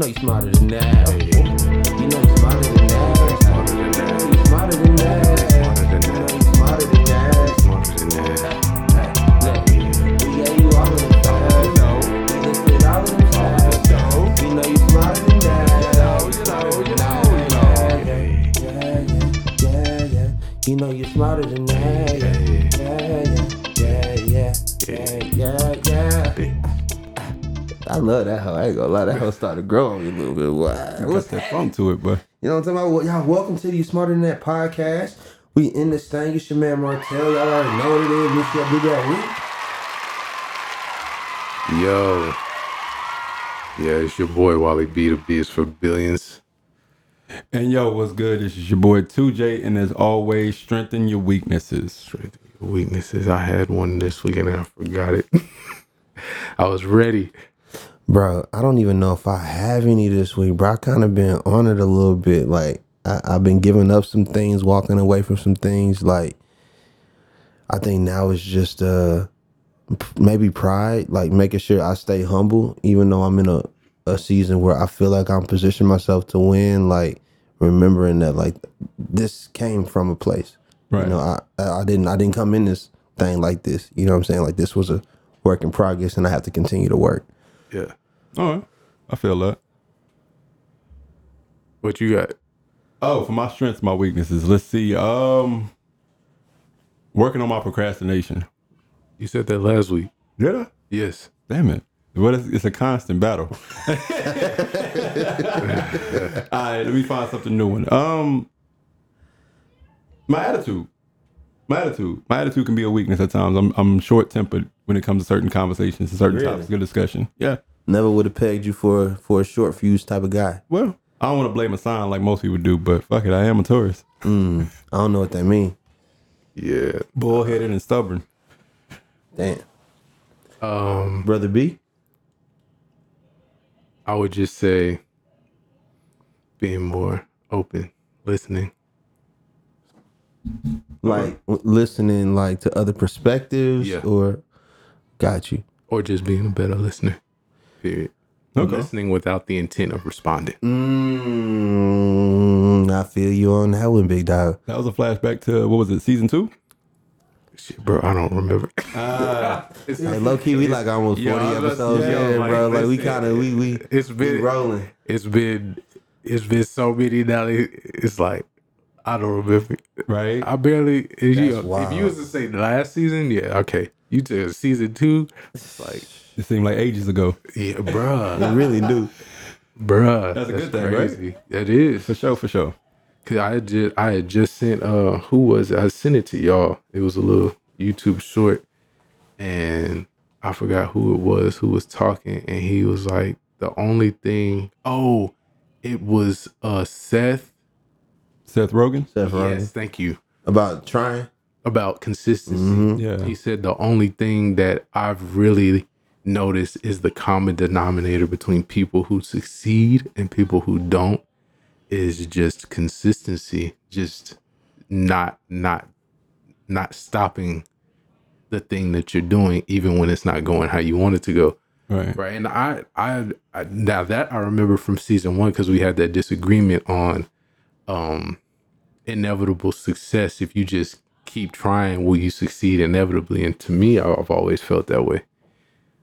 know you smarter than that. You know you smarter than that. You smarter than that. You know that. you smarter than that. Smarter than that. You. You know you smarter than that. You know you're smarter than that. I love that hoe. I ain't gonna lie, that hoe started growing me a little bit. Wow. What's that funk to it, but You know what I'm talking about? Y'all, welcome to the You Smarter Than That podcast. We in this thing. It's your man Martell. Y'all already know what it is. Miss y'all do that Yo. Yeah, it's your boy Wally B. The B is for billions. and yo, what's good? This is your boy 2J, and as always, strengthen your weaknesses. Straight to your weaknesses. I had one this week and I forgot it. I was ready. Bro, I don't even know if I have any this week, bro. I kind of been on it a little bit. Like, I, I've been giving up some things, walking away from some things. Like, I think now it's just uh maybe pride, like making sure I stay humble, even though I'm in a, a season where I feel like I'm positioning myself to win. Like remembering that like this came from a place. Right. You know, I I didn't I didn't come in this thing like this. You know what I'm saying? Like this was a work in progress and I have to continue to work. Yeah. All right, I feel that. What you got? Oh, for my strengths, my weaknesses. Let's see. Um, working on my procrastination. You said that last week. Did I? Yes. Damn it. What is, it's a constant battle. All right, let me find something new one. Um, my attitude. My attitude. My attitude can be a weakness at times. I'm I'm short tempered when it comes to certain conversations and certain Really? topics of discussion. Yeah. Never would have pegged you for for a short fuse type of guy. Well, I don't want to blame a sign like most people do, but fuck it, I am a Taurus. I don't know what that mean. Yeah. Bullheaded and stubborn. Damn. Um, Brother B? I would just say being more open, listening. Like listening like to other perspectives Yeah. or got you. Or just being a better listener. Period. Okay. Listening without the intent of responding. Mm, I feel you on that one, big dog. That was a flashback to what was it, season two? Shit, bro, I don't remember. Hey, low key, we like almost forty I was about to episodes yeah, in, like, bro. Like we kind of we we it's been rolling. it's been it's been so many now. It's like I don't remember. Right. I barely. If you, if you was to say last season, yeah, okay. You took season two, it's like It seemed like ages ago. yeah, bruh, We really do. bruh. That's a good thing, right? That is. For sure, for sure. Cause I had just I had just sent uh who was it? I sent it to y'all. It was a little YouTube short, and I forgot who it was who was talking, and he was like the only thing. Oh, it was uh Seth. Seth Rogen? Seth Rogen. Yes, thank you. About trying. About consistency. Yeah. He said the only thing that I've really noticed is the common denominator between people who succeed and people who don't is just consistency, just not not not stopping the thing that you're doing even when it's not going how you want it to go. Right. Right. And I I, I now that I remember from season 1 cuz we had that disagreement on um inevitable success if you just keep trying will you succeed inevitably and to me i've always felt that way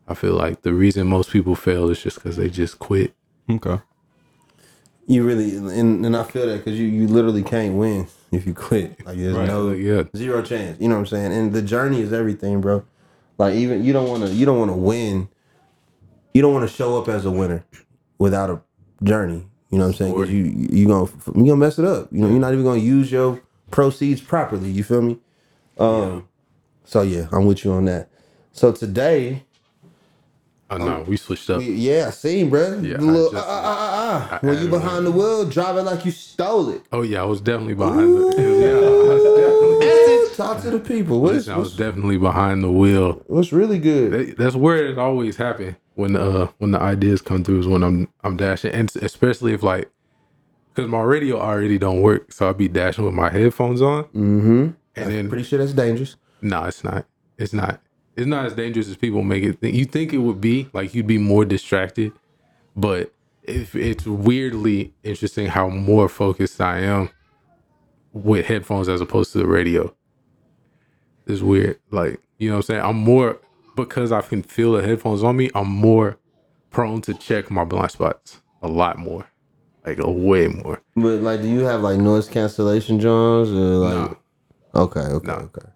i feel like the reason most people fail is just because they just quit Okay. You really and, and I feel that because you you literally can't win if you quit. Like there's Right. no Like, yeah zero chance. You know what I'm saying? And the journey is everything, bro. Like even you don't want to you don't want to win. You don't want to show up as a winner without a journey. You know what I'm saying? 'Cause you you gonna you gonna mess it up. You know you're not even gonna use your proceeds properly. You feel me? Um. So yeah, I'm with you on that. So today, oh no we switched up we, yeah, I seen, bro. Yeah, little, I just- ah, ah. I when you behind the wheel, driving like you stole it. oh yeah i was definitely behind the yeah, I was definitely, Talk to the people. What's, listen, I was definitely behind the wheel what's really good? That- that's where it always happen when uh when the ideas come through is when i'm i'm dashing and especially if like because my radio already don't work so i'll be dashing with my headphones on Mm-hmm. and then Pretty sure that's dangerous. No, it's not. It's not. It's not as dangerous as people make it think. You think it would be like you'd be more distracted, but it, it's weirdly interesting how more focused I am with headphones as opposed to the radio. It's weird. Like, you know what I'm saying? I'm more because I can feel the headphones on me, I'm more prone to check my blind spots a lot more. Like a way more. But like, do you have like noise cancellation Johns or like? No. Okay, okay, No. okay.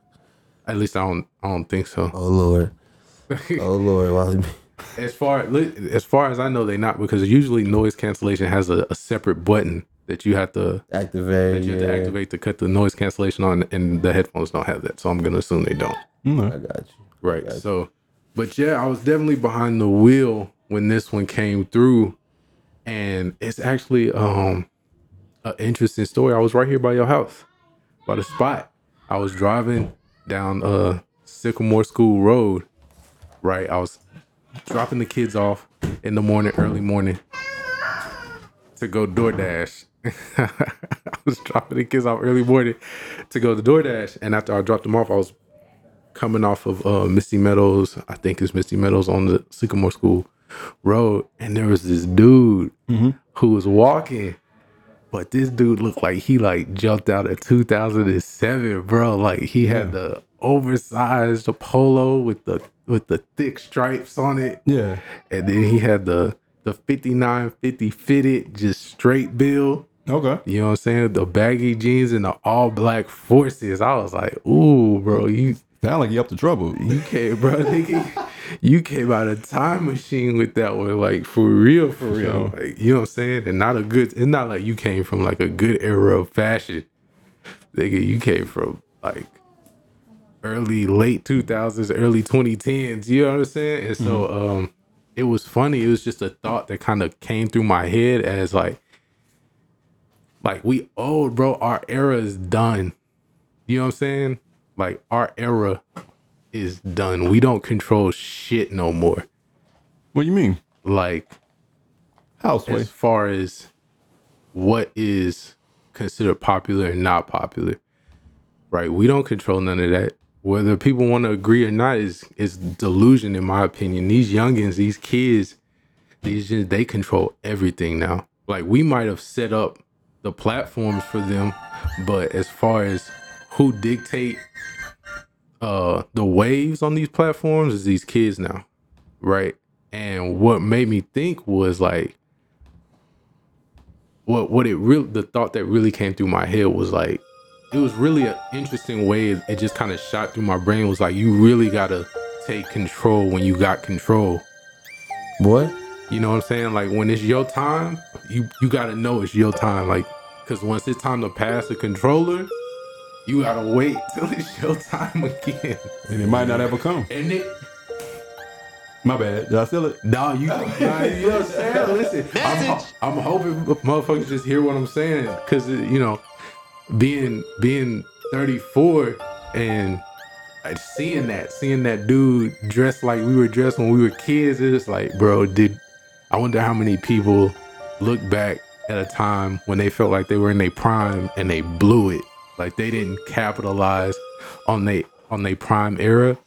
At least I don't I don't think so. Oh lord, oh lord, Wally. As far as far as I know, they not because usually noise cancellation has a, a separate button that you have to Activate. that you have yeah. to activate to cut the noise cancellation on, and the headphones don't have that. So I'm gonna assume they don't. Mm, I got you. Right. So, but yeah, I was definitely behind the wheel when this one came through, and it's actually um an interesting story. I was right here by your house, by the spot. I was driving down uh Sycamore School Road. Right. I was dropping the kids off in the morning, early morning, to go DoorDash. I was dropping the kids off early morning to go to DoorDash, and after I dropped them off, I was coming off of uh, Misty Meadows. I think it's Misty Meadows on the Sycamore School Road, and there was this dude who was walking, but this dude looked like he like jumped out of 2007, bro. Like he had the oversized polo with the with the thick stripes on it, Yeah. and then he had the the 5950 fitted, just straight bill. Okay. You know what I'm saying? The baggy jeans and the all black forces. I was like, ooh, bro, you Sound like you up to trouble. you came, bro. Nigga, you came out of time machine with that one, like for real, for real. sure. Like, you know what I'm saying? And not a good. It's not like you came from like a good era of fashion. Nigga, you came from like early late 2000s, early 2010s. You know what I'm saying? And so, um, it was funny. It was just a thought that kind of came through my head as like, like we old, bro. Our era is done. You know what I'm saying? Like our era is done. We don't control shit no more. What do you mean? Like Houseway. as far as what is considered popular and not popular. Right? We don't control none of that. Whether people want to agree or not is is delusion in my opinion. These youngins, these kids, these just they control everything now. Like we might have set up the platforms for them, but as far as who dictate uh the waves on these platforms is these kids now. Right? And what made me think was like what what it really the thought that really came through my head was like it was really an interesting way it, it just kind of shot through my brain was like you really gotta take control when you got control what you know what i'm saying like when it's your time you you gotta know it's your time like because once it's time to pass the controller you gotta wait till it's your time again and it might not ever come. and it My bad. Did I steal it? No, you, nah, you know what I'm saying? Listen, I'm, I'm hoping motherfuckers just hear what I'm saying because you know, being being 34 and seeing that, seeing that dude dressed like we were dressed when we were kids, it's like, bro, did I wonder how many people look back at a time when they felt like they were in their prime and they blew it, like they didn't capitalize on they on their prime era,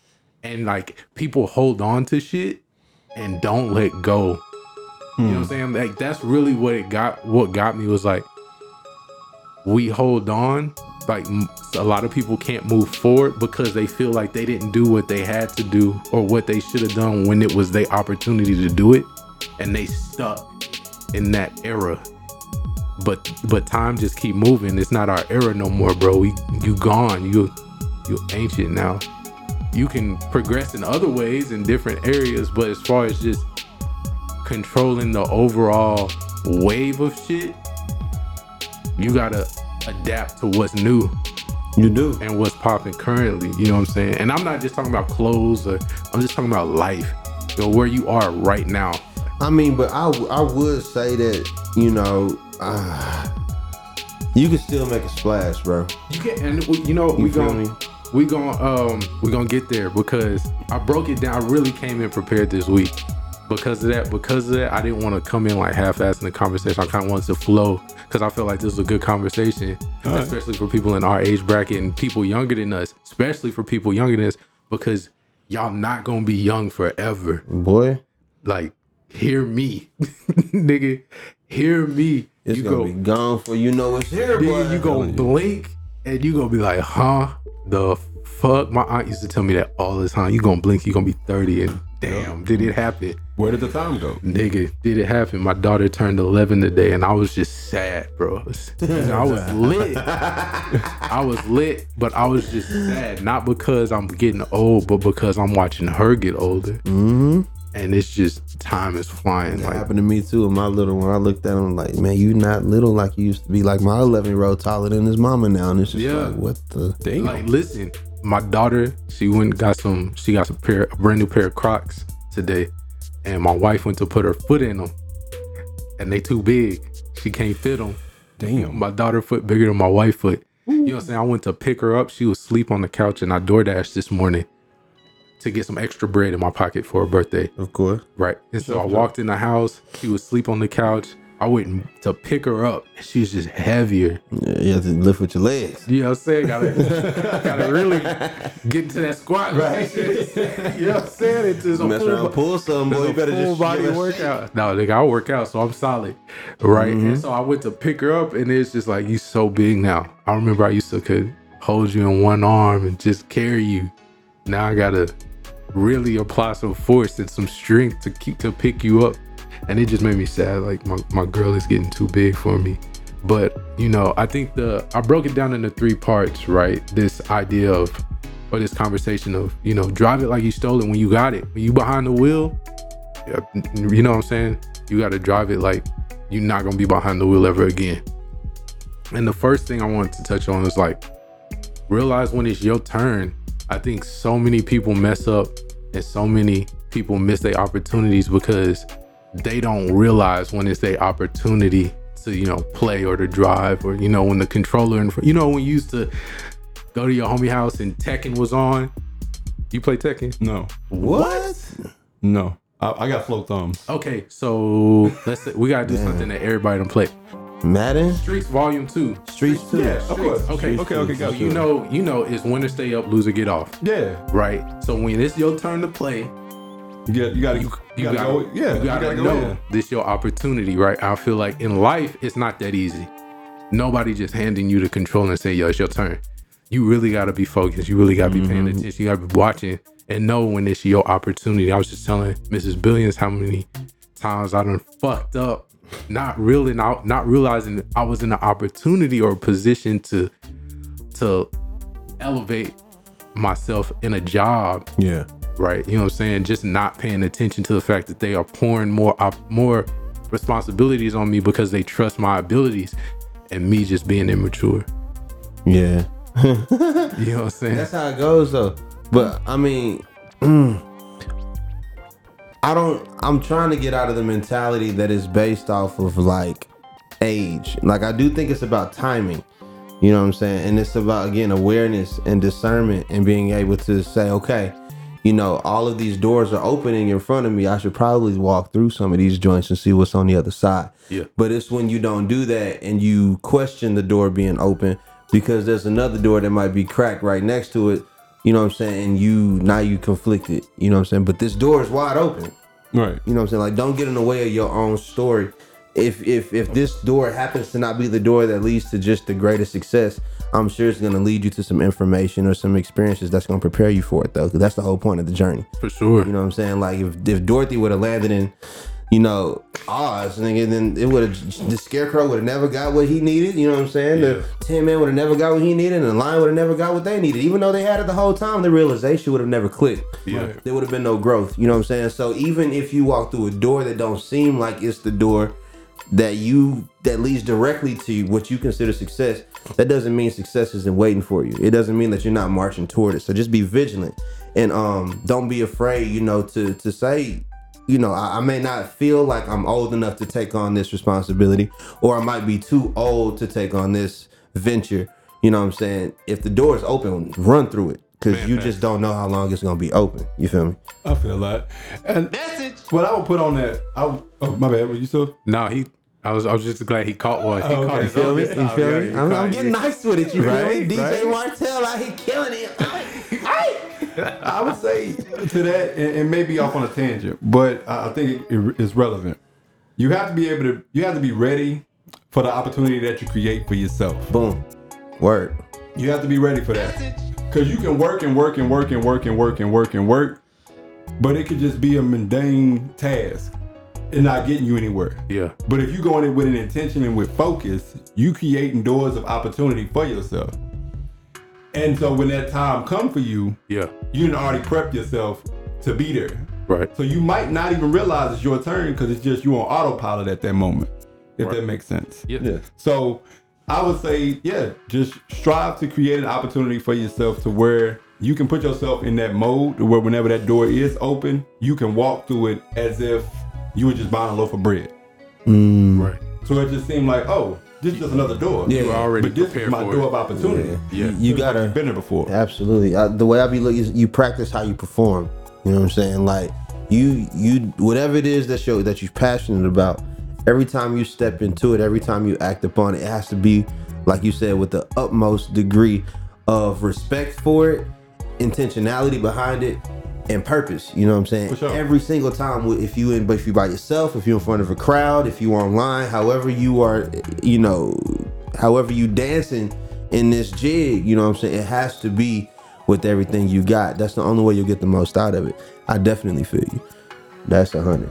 and like people hold on to shit and don't let go. You know what I'm hmm. saying? Like that's really what it got. What got me was like we hold on. Like a lot of people can't move forward because they feel like they didn't do what they had to do or what they should have done when it was their opportunity to do it, and they stuck in that era. But but time just keep moving. It's not our era no more, bro. We you gone. You you ancient now. You can progress in other ways in different areas, but as far as just controlling the overall wave of shit, you gotta adapt to what's new you do. and what's popping currently. You know what I'm saying? And I'm not just talking about clothes or I'm just talking about life. You know, where you are right now. I mean, but I, I would say that you know, uh, you can still make a splash, bro. You get and we- you know You we going we going um we gonna get there because I broke it down. I really came in prepared this week. Because of that, because of that, I didn't want to come in like half-assed in the conversation. I kind of wanted to flow because I feel like this is a good conversation, right. especially for people in our age bracket and people younger than us, especially for people younger than us, because y'all not gonna be young forever. Boy, Like hear me, nigga, hear me. It's you gonna go, be gone for you know it's here, nigga, you gonna blink and you gonna be like, huh? The fuck? My aunt used to tell me that all the time. You gonna blink, you gonna be 30 and damn, did it happen? Where did the time go? Nigga, did it happen? My daughter turned 11 today and I was just sad, bro. I was lit. I was lit, but I was just sad. Not because I'm getting old, but because I'm watching her get older. Mm-hmm. And it's just time is flying. That Like, happened to me too. And my little one, I looked at him like, man, you not little like you used to be. Like my 11 year old taller than his mama now, and it's just Yeah. like, what the? Damn. like, listen, my daughter, she went and got some, she got some pair, a brand new pair of Crocs today. And my wife went to put her foot in them. And they too big. She can't fit them. Damn. My daughter foot bigger than my wife foot. You know what I'm saying? I went to pick her up. She was asleep on the couch and I door DoorDash this morning to get some extra bread in my pocket for her birthday. Of course. Right. And so I walked in the house. She was asleep on the couch. I went to pick her up. and She was just heavier. Yeah, you have to lift with your legs. You know what I'm saying? Gotta, gotta really get into that squat. Right. you know what I'm saying? It's just a Mess full around, pull some, boy. You better full just body workout. No, nigga, I work out, so I'm solid. Right. Mm-hmm. And so I went to pick her up, and it's just like, you so big now. I remember I used to could hold you in one arm and just carry you. Now I gotta really apply some force and some strength to keep to pick you up. And it just made me sad. Like my, my girl is getting too big for me. But you know, I think the I broke it down into three parts, right? This idea of or this conversation of, you know, drive it like you stole it when you got it. When you behind the wheel, you know what I'm saying? You gotta drive it like you're not gonna be behind the wheel ever again. And the first thing I wanted to touch on is like realize when it's your turn. I think so many people mess up and so many people miss their opportunities because they don't realize when it's their opportunity to, you know, play or to drive or, you know, when the controller in front, you know, when you used to go to your homie house and Tekken was on. You play Tekken? No. What? No. I, I got slow thumbs. Okay, so let's say we gotta do something that everybody don't play. Madden? Streets Volume Two. Streets too. Yeah, of course. Okay, Okay, okay, So got you know, you know, it's winner stay up, loser get off, Yeah. right? So when it's your turn to play, You got you gotta you, you, gotta, go yeah, you gotta, go know this your opportunity, right? I feel like in life, it's not that easy. Nobody just handing you the control and say, "Yo, it's your turn." You really gotta be focused. You really gotta be paying Mm-hmm. attention. You gotta be watching and know when it's your opportunity. I was just telling Mrs. Billions how many times I done fucked up, not really not not realizing I was in an opportunity or a position to to elevate myself in a job Yeah. right? You know what I'm saying? Just not paying attention to the fact that they are pouring more op- more responsibilities on me because they trust my abilities and me just being immature. Yeah. You know what I'm saying? That's how it goes though. But I mean, mm, I don't I'm trying to get out of the mentality that is based off of like age. Like I do think it's about timing. You know what I'm saying? And it's about again awareness and discernment and being able to say, okay, you know, all of these doors are opening in front of me. I should probably walk through some of these joints and see what's on the other side. Yeah. But it's when you don't do that and you question the door being open because there's another door that might be cracked right next to it. You know what I'm saying? And you now you conflicted. You know what I'm saying? But this door is wide open. Right. You know what I'm saying? Like don't get in the way of your own story. If if if this door happens to not be the door that leads to just the greatest success, I'm sure it's gonna lead you to some information or some experiences that's gonna prepare you for it though. Cause that's the whole point of the journey. For sure. You know what I'm saying? Like if if Dorothy would have landed in, you know, Oz, nigga, then it would have the scarecrow would have never got what he needed. You know what I'm saying? The Tin Man would have never got what he needed, and the Lion would have never got what they needed. Even though they had it the whole time, the realization would have never clicked. Yeah. There would have been no growth. You know what I'm saying? So even if you walk through a door that don't seem like it's the door that you that leads directly to what you consider success, that doesn't mean success isn't waiting for you. It doesn't mean that you're not marching toward it. So just be vigilant and um don't be afraid, you know, to to say, you know, I, I may not feel like I'm old enough to take on this responsibility, or I might be too old to take on this venture. You know what I'm saying? If the door is open, run through it. Cause you just don't know how long it's gonna be open. You feel me? I feel that. And message. What I would put on that, I would, oh my bad. What you saw? No, he I was I was just glad he caught one. He Oh, caught okay. his You feel me? You oh, feel me? I'm, I'm getting nice with it. You Right, feel me? DJ right. Martell out here killing it. I would say to that, and, and maybe off on a tangent, but I think it's relevant. You have to be able to. You have to be ready for the opportunity that you create for yourself. Boom. Word. You have to be ready for that. Because you can work and work and work and work and work and work and work, but it could just be a mundane task and not getting you anywhere. Yeah. But if you go in it with an intention and with focus, you creating doors of opportunity for yourself. And so when that time come for you, Yeah. you done already prepped yourself to be there. Right. So you might not even realize it's your turn because it's just you on autopilot at that moment. If Right. that makes sense. Yeah. So I would say, yeah, just strive to create an opportunity for yourself to where you can put yourself in that mode where whenever that door is open, you can walk through it as if you were just buying a loaf of bread. Mm. Right. So it just seemed like, oh, this is just another door. Yeah. You were already But this is my door it. of opportunity. Yeah. You, you gotta. Been there before. Absolutely. Uh, the way I be looking, is you practice how you perform. You know what I'm saying? Like you, you, whatever it is that you that you're passionate about. Every time you step into it, every time you act upon it, it has to be, like you said, with the utmost degree of respect for it, intentionality behind it, and purpose. You know what I'm saying? Sure. Every single time, if you in, but if you by yourself, if you're in front of a crowd, if you online, however you are, you know, however you dancing in this jig, you know what I'm saying? It has to be with everything you got. That's the only way you'll get the most out of it. I definitely feel you. That's a hundred.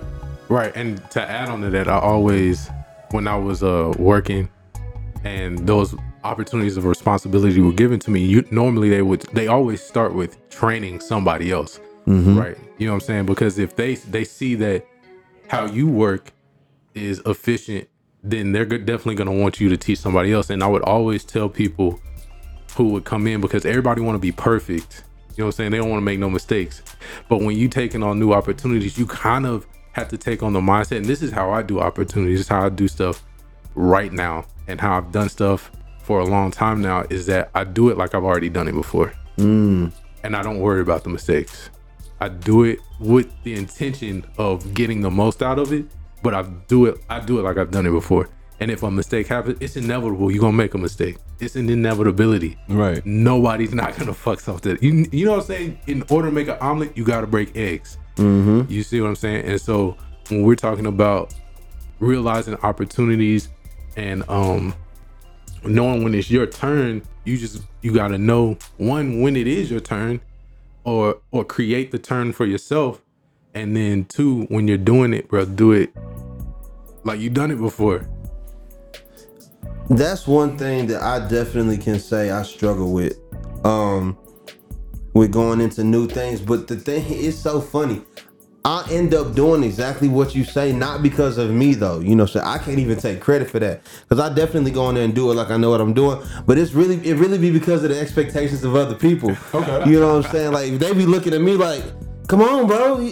Right. And to add on to that, I always, when I was uh working and those opportunities of responsibility were given to me, you normally they would they always start with training somebody else. Mm-hmm. Right. You know what I'm saying? Because if they they see that how you work is efficient, then they're definitely going to want you to teach somebody else. And I would always tell people who would come in because everybody want to be perfect. You know what I'm saying? They don't want to make no mistakes. But when you taking on new opportunities, you kind of have to take on the mindset. And this is how I do opportunities. This is how I do stuff right now, and how I've done stuff for a long time now. Is that I do it like I've already done it before, mm. and I don't worry about the mistakes. I do it with the intention of getting the most out of it, but I do it. I do it like I've done it before. And if a mistake happens, it's inevitable. You're gonna make a mistake. It's an inevitability. Right. Nobody's not gonna fuck something. You you know what I'm saying? In order to make an omelet, you gotta break eggs. You see what I'm saying? And so when we're talking about realizing opportunities and um knowing when it's your turn, you just you gotta know one when it is your turn, or or create the turn for yourself, and then two when you're doing it, bro, do it like you've done it before. That's one thing that I definitely can say I struggle with. Um with going into new things. But the thing is so funny. I end up doing exactly what you say, not because of me though. You know, so I can't even take credit for that because I definitely go in there and do it like I know what I'm doing. But it's really, it really be because of the expectations of other people. Okay. You know what I'm saying? Like they be looking at me like, "Come on, bro."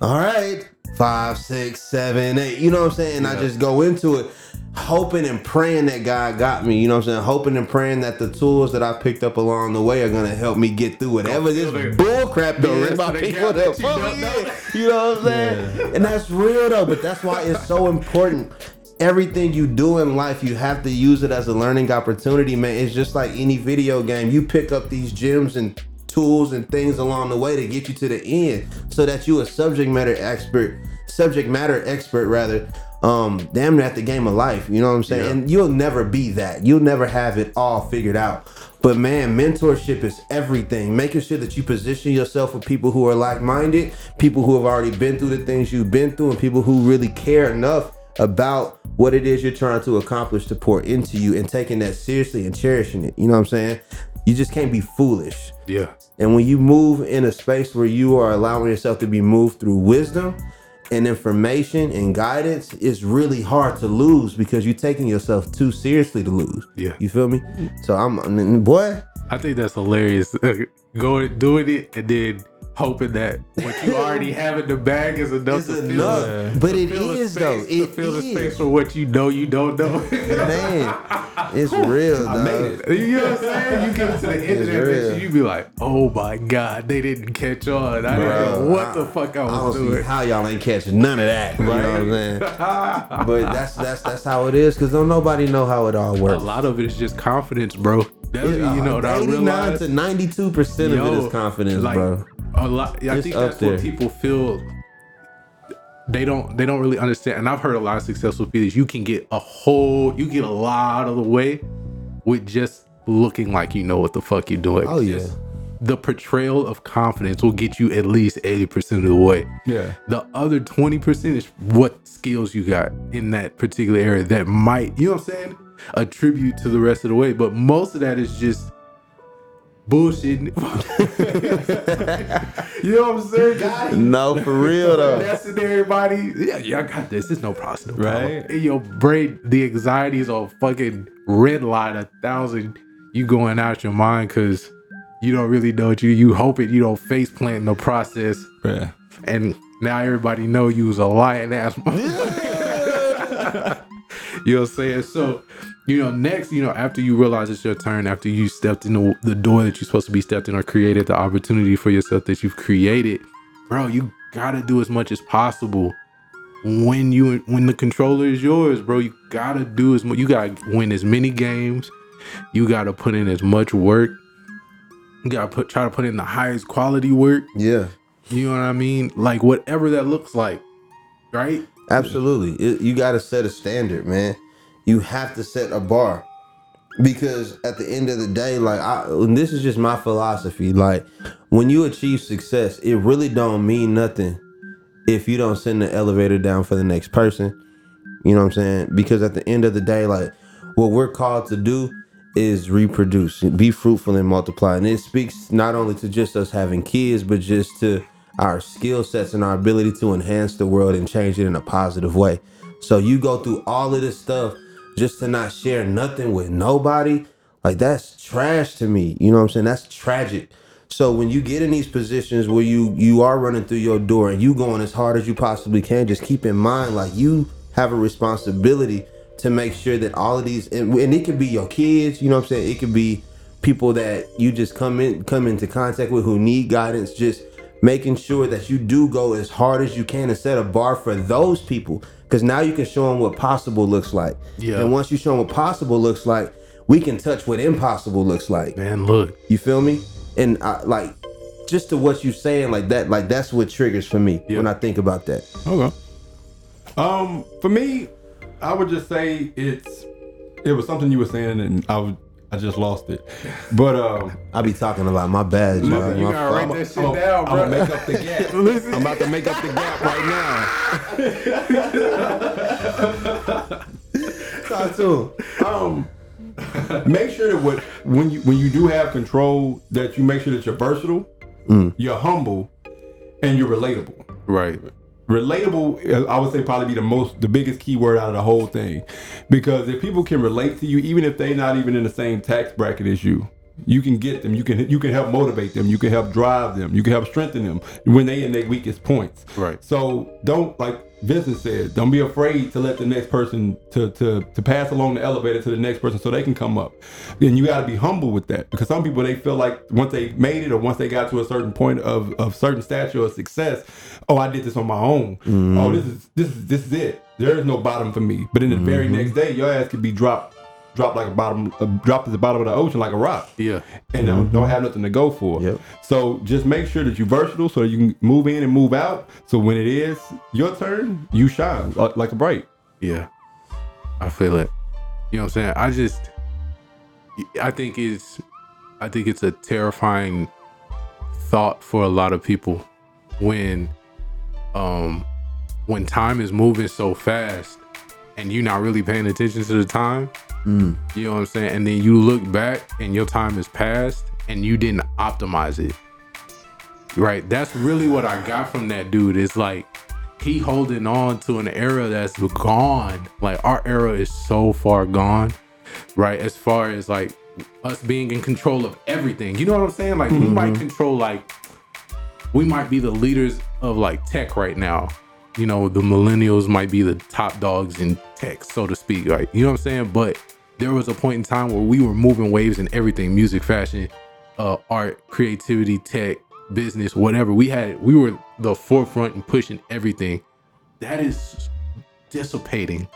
All right, five, six, seven, eight. You know what I'm saying? And I just go into it, hoping and praying that God got me. You know what I'm saying? Hoping and praying that the tools that I picked up along the way are gonna help me get through whatever this fill the- bull crap the is. rest My of the people that you know. You know what I'm saying? And that's real though. But that's why it's so important. Everything you do in life, you have to use it as a learning opportunity, man. It's just like any video game. You pick up these gems and tools and things along the way to get you to the end so that you a subject matter expert subject matter expert rather um damn near at the game of life you know what i'm saying? Yeah. and you'll never be that. You'll never have it all figured out. But man mentorship is everything. Making sure that you position yourself with people who are like-minded people who have already been through the things you've been through and people who really care enough about what it is you're trying to accomplish to pour into you and taking that seriously and cherishing it. You know what i'm saying? You just can't be foolish. Yeah. and when you move in a space where you are allowing yourself to be moved through wisdom and information and guidance, it's really hard to lose because you're taking yourself too seriously to lose. Yeah. You feel me? So I'm, and boy, I think that's hilarious. Going doing it and then hoping that what you already have in the bag is enough it's to fill enough. the- But to it fill is space- though. to It fill the space for what you know you don't know. Man, it's real, dog. You know what I'm saying? You get to the end of that It's bitch, you be like, "Oh my god, they didn't catch on. I didn't know Bro, what the fuck I I was don't see doing." how y'all ain't catching none of that. You know what I'm saying? but that's that's that's how it is because don't nobody know how it all works. A lot of it is just confidence, bro. That's you know what 89 to 92 percent of it is confidence, like, bro. A lot. I It's think that's what people feel. They don't. They don't really understand. And I've heard a lot of successful speakers. You can get a whole. You get a lot of the way with just looking like you know what the fuck you're doing. Oh, yeah. Just the portrayal of confidence will get you at least eighty percent of the way. Yeah. The other twenty percent is what skills you got in that particular area that might, you know what I'm saying, attribute to the rest of the way. But most of that is just bullshit. you know what I'm saying? Just No, for real though. Messing everybody. Yeah, I got this. It's no problem. Right. In your brain, the anxiety is a fucking red line, a thousand. You going out your mind because you don't really know what you you hoping you don't face plant in the process, Yeah. and now everybody know you was a lying ass. you know what I'm saying? So, you know, next, you know, after you realize it's your turn, after you stepped in the, the door that you're supposed to be stepped in or created the opportunity for yourself that you've created, bro, you gotta do as much as possible when you when the controller is yours, bro. You gotta do as much. You gotta win as many games. You gotta put in as much work. You gotta put try to put in the highest quality work. Yeah, You know what I mean? Like whatever that looks like, right? Absolutely. It- you got to set a standard, man. You have to set a bar because at the end of the day, like I, and this is just my philosophy. Like when you achieve success, it really don't mean nothing if you don't send the elevator down for the next person. You know what I'm saying? Because at the end of the day, like what we're called to do is reproduce, be fruitful and multiply. And it speaks not only to just us having kids, but just to our skill sets and our ability to enhance the world and change it in a positive way. So you go through all of this stuff just to not share nothing with nobody, like that's trash to me. You know what I'm saying? That's tragic. So when you get in these positions where you you are running through your door and you going as hard as you possibly can, just keep in mind like you have a responsibility to make sure that all of these and, and it could be your kids, you know what I'm saying? It could be people that you just come in come into contact with who need guidance, just making sure that you do go as hard as you can and set a bar for those people. Cause now you can show them what possible looks like. Yeah. And once you show them what possible looks like, we can touch what impossible looks like. Man, look. You feel me? And I, like, just to what you saying like that, like that's what triggers for me when I think about that. Okay. Um, for me, I would just say it's it was something you were saying, and I would I just lost it. But um, I be talking a lot. My bad, y'all. Listen, you My gotta fault. write that shit I'm, down, I'm bro. gonna make up the gap. Listen. I'm about to make up the gap right now. Talk to him. um make sure that what when you when you do have control that you make sure that you're versatile you're humble and you're relatable Right. Relatable i would say probably be the most the biggest key word out of the whole thing because if people can relate to you even if they're not even in the same tax bracket as you you can get them you can you can help motivate them you can help drive them you can help strengthen them when they in their weakest points Right. so don't like Vincent said, don't be afraid to let the next person to to to pass along the elevator to the next person so they can come up. And you got to be humble with that because some people they feel like once they made it or once they got to a certain point of of certain stature or success, oh I did this on my own. Mm-hmm. Oh this is this is this is it. There is no bottom for me. But in the very mm-hmm. next day, your ass could be dropped dropped like a bottom uh, dropped at the bottom of the ocean like a rock Yeah. and don't, don't have nothing to go for. Yep. So just make sure that you're versatile so you can move in and move out. So when it is your turn, you shine like, like a bright. Yeah. I feel it. You know what I'm saying? I just I think it's I think it's a terrifying thought for a lot of people when um when time is moving so fast and you're not really paying attention to the time. Mm. You know what I'm saying? And then you look back and your time has passed and you didn't optimize it. Right. That's really what I got from that dude. It's like he holding on to an era that's gone. Like our era is so far gone. Right. As far as like us being in control of everything. You know what I'm saying? Like we might mm-hmm. control like we might be the leaders of like tech right now. You know, the millennials might be the top dogs in tech, so to speak. Right. You know what I'm saying? But there was a point in time where we were moving waves in everything, music, fashion, uh, art, creativity, tech, business, whatever. We had we were the forefront and pushing everything. That is dissipating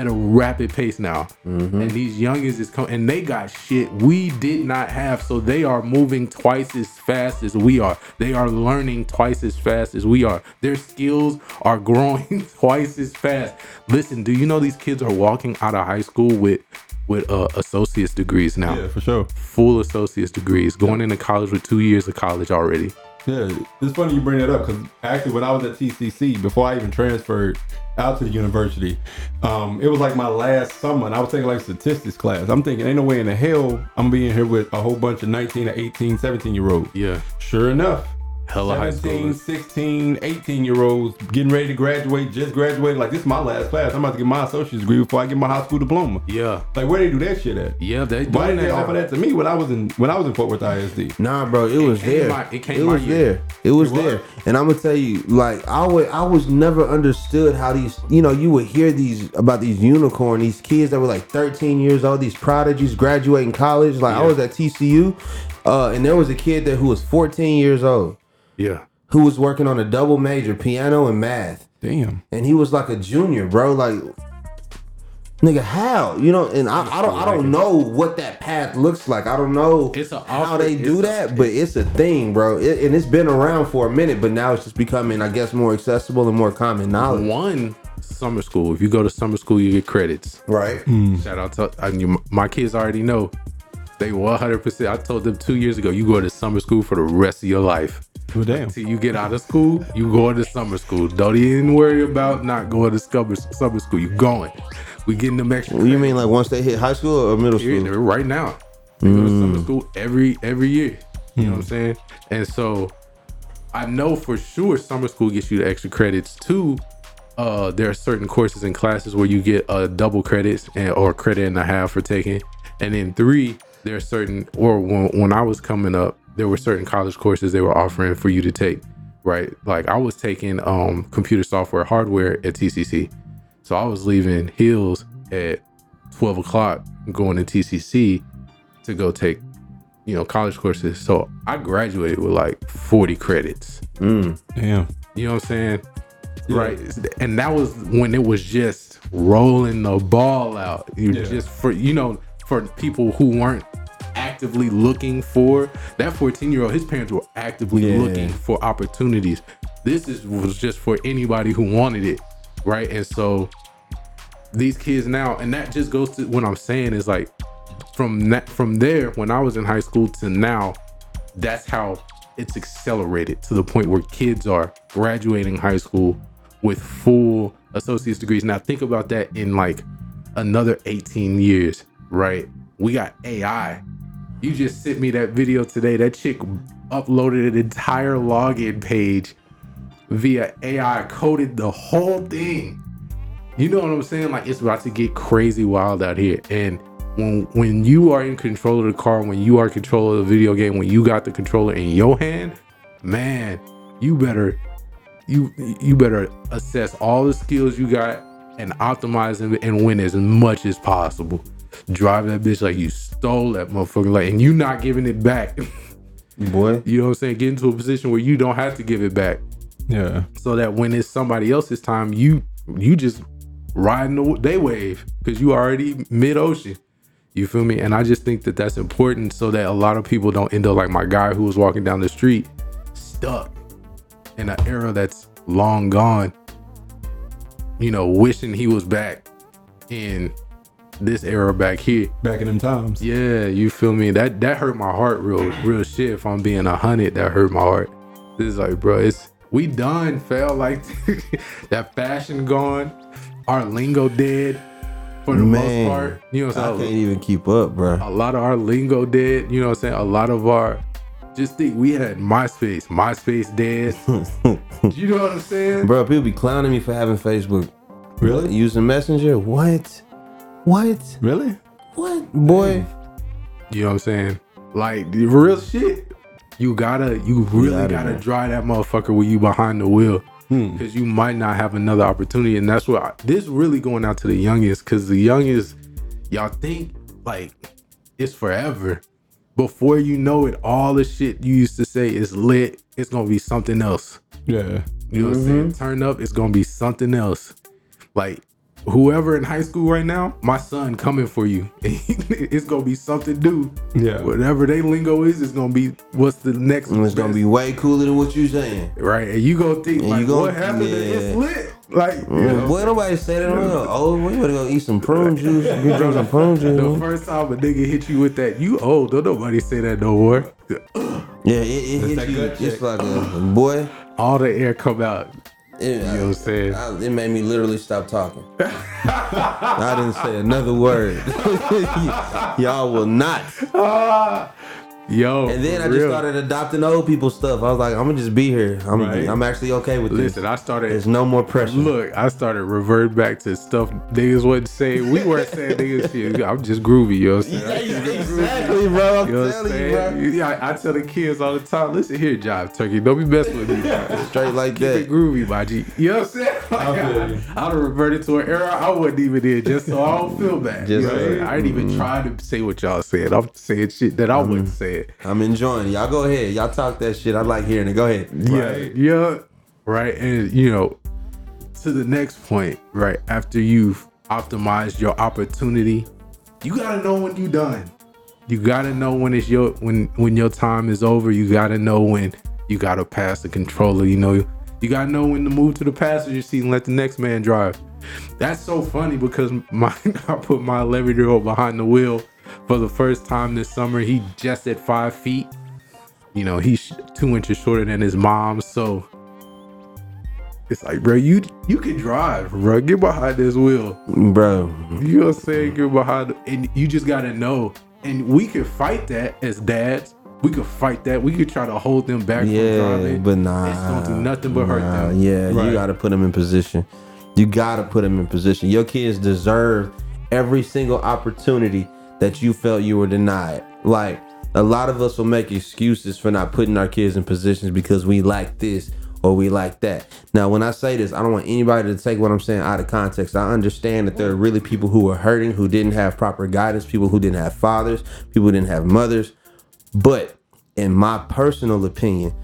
at a rapid pace now. And these youngins is coming and they got shit we did not have. So they are moving twice as fast as we are. They are learning twice as fast as we are. Their skills are growing twice as fast. Listen, do you know these kids are walking out of high school with with uh, associate's degrees now? Yeah, for sure. Full associate's degrees, going into college with two years of college already. Yeah, it's funny you bring that up because actually, when I was at TCC, before I even transferred out to the university, um, it was like my last summer, and I was taking like statistics class. I'm thinking, ain't no way in the hell I'm being here with a whole bunch of 19 or 18, 17 year olds. Yeah. Sure enough, Hella high 17, schoolers. 16, 18 year olds getting ready to graduate, just graduated. Like, this is my last class. I'm about to get my associate's degree before I get my high school diploma. Yeah. Like, where they do that shit at? Yeah, they Why didn't they that offer that to me when I was in when I was in Fort Worth ISD? Nah, bro, it, was there. my- it it came my was year. there. It was It was? there. And I'm gonna tell you, like I would, I was never understood how these, you know, you would hear these about these unicorn, these kids that were like 13 years old, these prodigies graduating college. Like I was at TCU, uh, and there was a kid there who was 14 years old Yeah. who was working on a double major, piano and math, Damn. and he was like a junior, bro. Like. Nigga, how you know? And I, I don't, I don't know what that path looks like. I don't know It's a how they do it's a- that, but it's a thing, bro. It, and it's been around for a minute, but now it's just becoming, I guess, more accessible and more common knowledge. One summer school. If you go to summer school, you get credits. Right. Hmm. Shout out to I mean, my kids already know. They 100%. I told them two years ago, you go to summer school for the rest of your life. Well, damn. Till you get out of school, you going to summer school. Don't even worry about not going to summer, summer school. You going. We getting them extra. You mean like once they hit high school or middle school? They're right now. They go to summer mm. school every every year. You know what I'm mm. saying? And so I know for sure summer school gets you the extra credits too. Uh, there are certain courses and classes where you get a double credits and or credit and a half for taking. And then three, there are certain or when, when I was coming up, there were certain college courses they were offering for you to take. Right. Like I was taking um computer software hardware at TCC. So I was leaving Hills at 12 o'clock going to TCC to go take, you know, college courses. So I graduated with like 40 credits. Mm. Damn. You know what I'm saying? Right. And that was when it was just rolling the ball out. You Yeah. just for, you know, for people who weren't actively looking for that 14 year old, his parents were actively Yeah. looking for opportunities. This is was just for anybody who wanted it. Right. And so these kids now, and that just goes to what I'm saying is like from that from there when I was in high school to now, that's how it's accelerated to the point where kids are graduating high school with full associate's degrees. Now think about that in like another 18 years, right? We got AI. You just sent me that video today. That chick uploaded an entire login page via AI, coded the whole thing. You know what I'm saying? Like it's about to get crazy wild out here. And when when you are in control of the car, when you are in control of the video game, when you got the controller in your hand, man, you better you you better assess all the skills you got and optimize them and win as much as possible. Drive that bitch like you stole that motherfucker, like and you not giving it back. Boy. you know what I'm saying? Get into a position where you don't have to give it back Yeah. so that when it's somebody else's time, you you just riding the day wave because you already mid ocean. You feel me? And I just think that that's important so that a lot of people don't end up like my guy who was walking down the street, stuck in an era that's long gone. You know, wishing he was back in this era back here. Back in them times. Yeah, you feel me? That that hurt my heart real real shit. If I'm being a hundred, that hurt my heart. This is like, bro, it's we done. Fell like that fashion gone. Our lingo dead for the Man, most part. You know what I'm saying? I'm can't saying? even keep up, bro. A lot of our lingo dead. You know what I'm saying? A lot of our just think we had MySpace. MySpace dead. you know what I'm saying? Bro, people be clowning me for having Facebook. Really? Using Messenger? What? What? Really? What? Boy. You know what I'm saying? Like the real shit. You gotta, you really gotta, gotta man. drive that motherfucker when you behind the wheel, Hmm. because you might not have another opportunity. And that's what I, this really going out to the youngest, because the youngest, y'all think like it's forever. Before you know it, all the shit you used to say is lit. It's gonna be something else. Yeah. You know what I'm saying? Turn up, it's gonna be something else. Like whoever in high school right now, my son coming for you. it's gonna be something new. Yeah. Whatever they lingo is, it's gonna be what's the next. And it's gonna be way cooler than what you're saying. right, and you gonna think And like, you gonna- what happened? yeah. It's lit. Like, you mm. know, Boy, nobody say that. No. Oh, we better go eat some prune juice. Get drink some prune the first time a nigga hit you with that, you old. Don't nobody say that no more. Yeah, it, it hits you. It's check. like a boy. All the air come out. It, You know what I'm saying? I- it made me literally stop talking. I didn't say another word. Y'all will not. Ah. Yo, And then for I just real. started adopting old people stuff. I was like, I'm gonna just be here. I'm Right. I'm actually okay with this. Listen, I started. There's no more pressure. Look, I started revert back to stuff niggas wasn't saying. We weren't saying niggas shit. I'm just groovy, you know what I'm saying? exactly, bro. I'm You know what I'm telling you, bro. saying? Yeah, I, I tell the kids all the time, listen here, job Turkey, don't be messing with me. Straight like Keep it that. groovy, my G. You know what I'm saying? Like, I feel I, you. I'd have reverted to an era I wasn't even in just so I don't feel bad. Just you know what I'm saying? I didn't even mm-hmm. try to say what y'all said. I'm saying shit that I mm-hmm. wouldn't say. I'm enjoying. Y'all go ahead. Y'all talk that shit. I like hearing it. Go ahead. Yeah, yeah, right. And you know, to the next point, right after you've optimized your opportunity, you gotta know when you're done. You gotta know when it's your when when your time is over. You gotta know when you gotta pass the controller. You know, you gotta know when to move to the passenger seat and let the next man drive. That's so funny because my I put my 11 year old behind the wheel for the first time this summer. He just at five feet you know, he's two inches shorter than his mom. So it's like, bro, you you can drive, bro. Get behind this wheel. Bro. You know what I'm saying? Get behind, and you just gotta know. And we could fight that as dads. We could fight that. We could try to hold them back from driving. but nah. It's gonna do nothing but hurt them. Yeah, Right. you gotta put them in position. You gotta put them in position. Your kids deserve every single opportunity that you felt you were denied. Like a lot of us will make excuses for not putting our kids in positions because we like this or we like that. Now, when I say this, I don't want anybody to take what I'm saying out of context. I understand that there are really people who are hurting, who didn't have proper guidance, people who didn't have fathers, people who didn't have mothers. But in my personal opinion,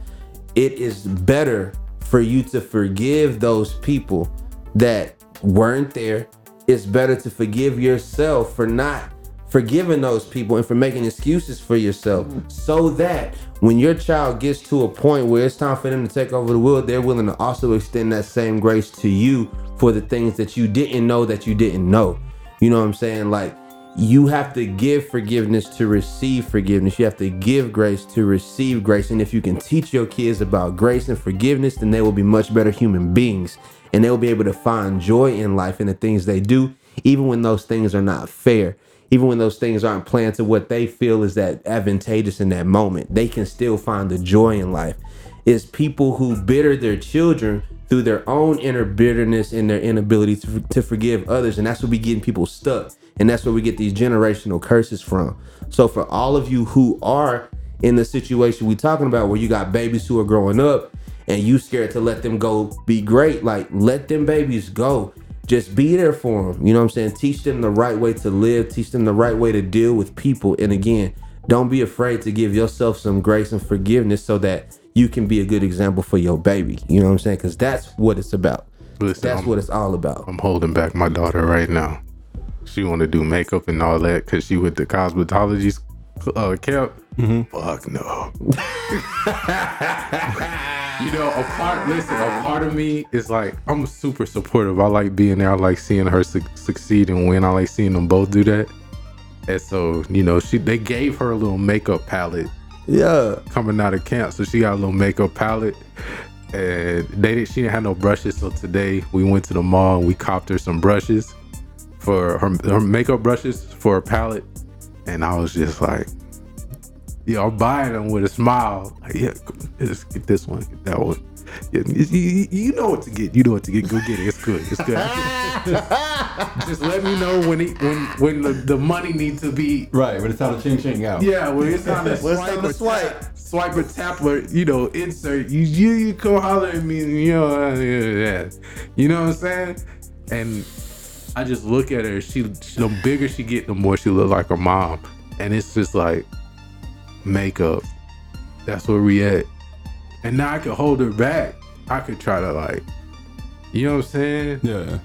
it is better for you to forgive those people that weren't there. It's better to forgive yourself for not forgiving those people and for making excuses for yourself mm-hmm. so that when your child gets to a point where it's time for them to take over the world, they're willing to also extend that same grace to you for the things that you didn't know that you didn't know. You know what I'm saying? Like, you have to give forgiveness to receive forgiveness. You have to give grace to receive grace. And if you can teach your kids about grace and forgiveness, then they will be much better human beings. And they will be able to find joy in life in the things they do, even when those things are not fair. Even when those things aren't planned to what they feel is that advantageous in that moment, they can still find the joy in life. It's people who bitter their children through their own inner bitterness and their inability to, to forgive others. And that's what we getting people stuck. And that's where we get these generational curses from. So for all of you who are in the situation we talking about where you got babies who are growing up and you scared to let them go be great, like let them babies go. Just be there for them. You know what I'm saying? Teach them the right way to live, teach them the right way to deal with people. And again, don't be afraid to give yourself some grace and forgiveness so that you can be a good example for your baby. You know what I'm saying? Because that's what it's about. Listen, That's I'm, what it's all about. I'm holding back my daughter right now. She want to do makeup and all that because she with the cosmetology uh, camp. Fuck no. you know, a part. Listen, a part of me is like I'm super supportive. I like being there. I like seeing her su- succeed and win. I like seeing them both do that. And so, you know, she they gave her a little makeup palette Yeah. coming out of camp, so she got a little makeup palette. And they didn't, she didn't have no brushes, so today we went to the mall and we copped her some brushes for her, her makeup brushes for her palette. And I was just like, yeah, I'm buying them with a smile. Like, yeah, just get this one, get that one. Yeah, you, you- you know what to get. You know what to get. Go get it. It's good. It's good. just let me know when it, when when the, the money needs to be Right, when it's time to ching ching out. yeah, well, it's time to When it's swipe time to or swipe. tap, swipe or tap or you know insert. You you, you come holler at me, you know, uh, yeah, yeah. you know what I'm saying? And I just look at her. She, she the bigger she get, the more she look like her mom, and it's just like makeup. That's where we at. And now I can hold her back. I could try to like, you know what I'm saying? Yeah.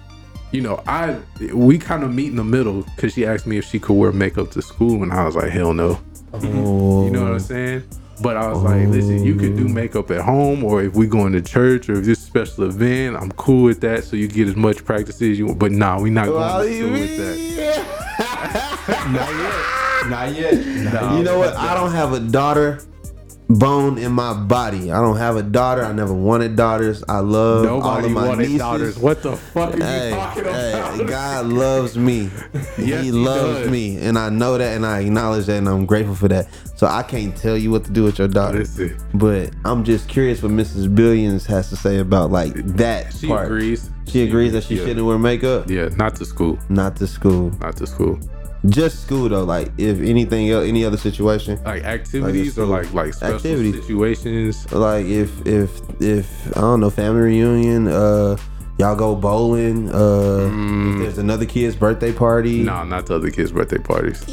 you know, I we kind of meet in the middle because she asked me if she could wear makeup to school, and I was like, hell no. Oh, You know what I'm saying? But I was like, listen, you could do makeup at home, or if we going to church, or if this special event, I'm cool with that. So you get as much practice as you want. But nah, we not going to school with that. Not yet. Not yet. Nah. You know what? I don't have a daughter bone in my body. I don't have a daughter. I never wanted daughters. I love all of my wanted nieces. daughters. What the fuck are you Hey, talking hey, about? God loves me. Yes, he he loves does. me, and I know that, and I acknowledge that, and I'm grateful for that. So I can't tell you what to do with your daughter, Listen, but I'm just curious what Mrs. Billions has to say about like that she part. agrees. She agrees that she yeah. shouldn't wear makeup. Yeah, not to school. Not to school, Not to school. Just school though. Like if anything else, any other situation, Like activities or like like special Activities. situations. like if if if I don't know family reunion, uh, y'all go bowling, uh, if there's another kid's birthday party. Nah, not to other kids' birthday parties.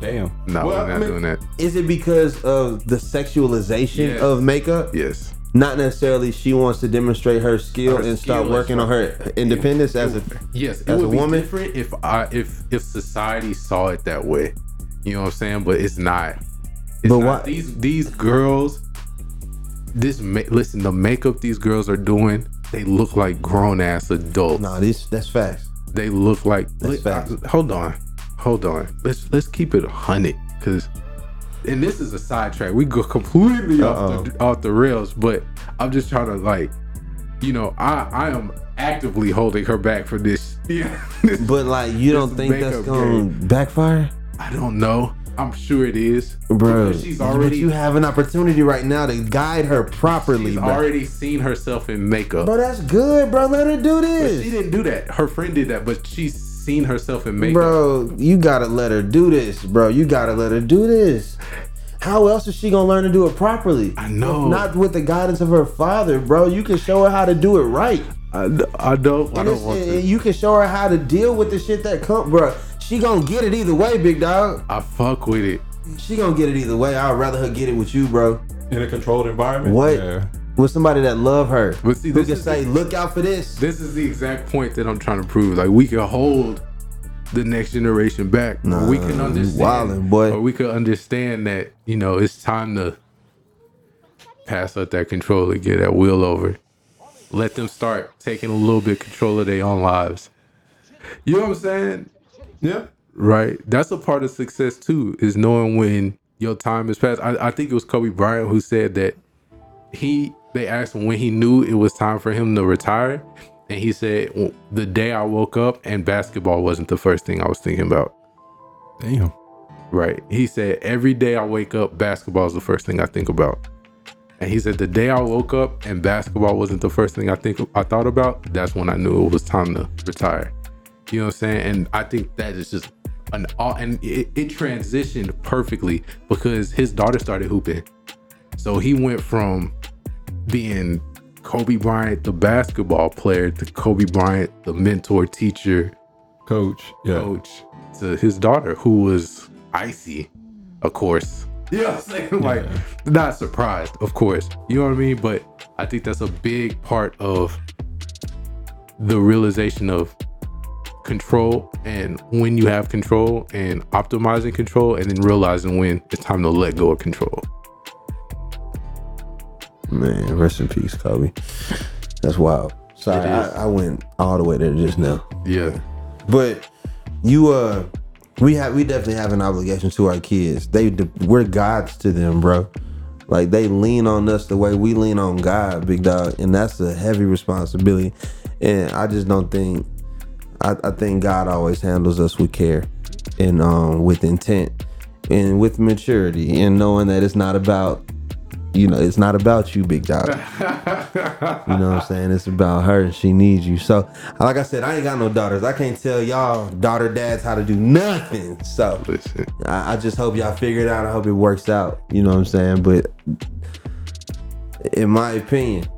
Damn. No, Well, we're I not mean- doing that. Is it because of the sexualization Yes. of makeup? Yes. Not necessarily she wants to demonstrate her skill Her and skill start working on her independence as a Yes, it as would a be woman? different if I if if society saw it that way. You know what I'm saying? But it's not. It's But not. why- These these girls, this listen, the makeup these girls are doing, they look like grown ass adults. No, this that's facts. They look like. That's look, uh, facts. I- hold on, hold on. Let's let's keep it hundred, cause. And this is a sidetrack. We go completely off the, off the rails, but I'm just trying to like, you know, I I am actively holding her back for this. Yeah, this But like you don't think that's gonna backfire? I don't know. I'm sure it is, Bro, Because she's but already you have an opportunity right now to guide her properly, she's bro. already seen herself in makeup. Bro, that's good, bro. Let her do But this. she didn't do that. Her friend did that, but she's seen herself in makeup. Bro, you gotta let her do this, bro. You gotta let her do this. How else is she gonna learn to do it properly? I know. If not with the guidance of her father, bro. You can show her how to do it right. I, I don't. I don't want to. you can show her how to deal with the shit that come, bro. She gonna get it either way, big dog. I fuck with it. She gonna get it either way. I'd rather her get it with you, bro. In a controlled environment. What? Yeah. With somebody that love her, But see, who this can say, the- "Look out for this." This is the exact point that I'm trying to prove. Like we can hold the next generation back. or we can understand, wildin', boy. or we could understand that you know it's time to pass up that control and get that wheel over. Let them start taking a little bit of control of their own lives. You know what I'm saying? Yeah. Right. That's a part of success too, is knowing when your time is past. I, I think it was Kobe Bryant who said that he they asked him when he knew it was time for him to retire. And he said, "Well, the day I woke up and basketball wasn't the first thing I was thinking about. Damn. Right. He said, every day I wake up, basketball is the first thing I think about. And he said, the day I woke up and basketball wasn't the first thing I think I thought about, that's when I knew it was time to retire. You know what I'm saying? And I think that is just an all, and it, it transitioned perfectly because his daughter started hooping. So he went from being Kobe Bryant, the basketball player, to Kobe Bryant, the mentor, teacher, Coach. Yeah. coach to his daughter, who was icy, of course. You know what I'm saying? Like, not surprised, of course. You know what I mean? But I think that's a big part of the realization of control and when you have control and optimizing control and then realizing when it's time to let go of control. Man, rest in peace, Kobe. That's wild. Sorry, I, I went all the way there just now. Yeah. But you, uh, we have we definitely have an obligation to our kids. They we're gods to them, bro. Like they lean on us the way we lean on God, big dog, and that's a heavy responsibility. And I just don't think I, I think God always handles us with care and um with intent and with maturity and knowing that it's not about you know, it's not about you, big dog. You know what I'm saying? It's about her and she needs you. So, like I said, I ain't got no daughters. I can't tell y'all daughter dads how to do nothing. So, Listen. I, I just hope y'all figure it out. I hope it works out. You know what I'm saying? But in my opinion,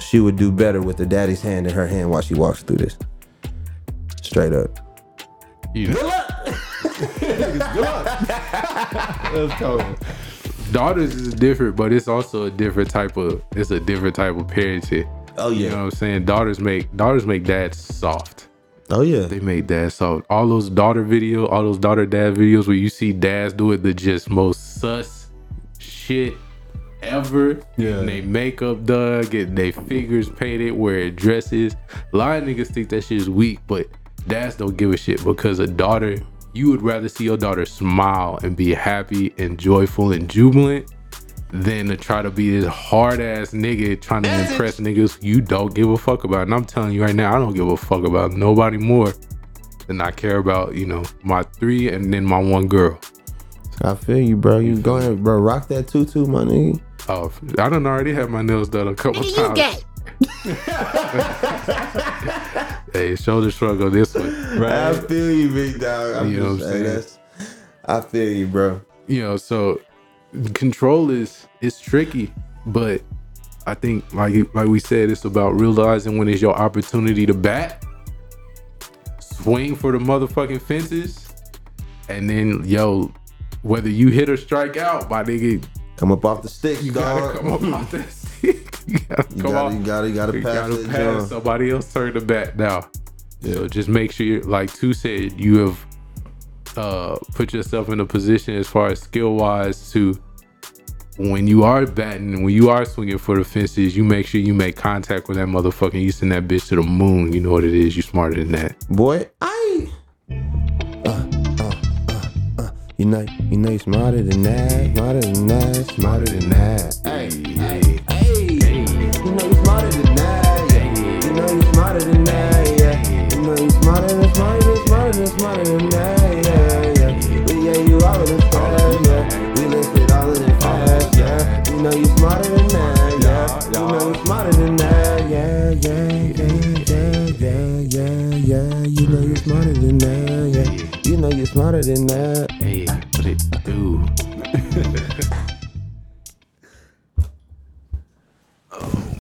she would do better with the daddy's hand in her hand while she walks through this. Straight up. You know, Let's go. Daughters is different, but it's also a different type of it's a different type of parenting. Oh yeah. You know what I'm saying? Daughters make daughters make dads soft. Oh yeah. They make dads soft. All those daughter video, all those daughter dad videos where you see dads do it the just most sus shit ever. Yeah. Getting they makeup done, getting they figures painted, wearing dresses. A lot of niggas think that shit is weak, but dads don't give a shit because a daughter, you would rather see your daughter smile and be happy and joyful and jubilant than to try to be this hard ass nigga trying to impress niggas you don't give a fuck about. And I'm telling you right now, I don't give a fuck about nobody more than I care about, you know, my three and then my one girl. I feel you, bro. You go ahead, bro. Rock that tutu, my nigga. Oh, I don't already have my nails done a couple times. hey, shoulder struggle this one. I feel you, big dog. I'm You know what I'm saying. saying? That's, I feel you, bro. You know, so control is is tricky, but I think like like we said, it's about realizing when it's your opportunity to bat, swing for the motherfucking fences, and then yo, whether you hit or strike out, my nigga, Come up off the stick, you dog. gotta come up off that stick. you gotta You come gotta, you gotta, you gotta You pass gotta that pass. joint. Somebody else turn the bat now. So just make sure, you like Two said, you have uh, put yourself in a position as far as skill wise to when you are batting, when you are swinging for the fences, you make sure you make contact with that motherfucker. You send that bitch to the moon. You know what it is. You smarter than that. Boy, I. Uh, uh, uh. You know, you know, you smarter than that, smarter than that, smarter than that. Hey, smarter than that. Hey, what it do?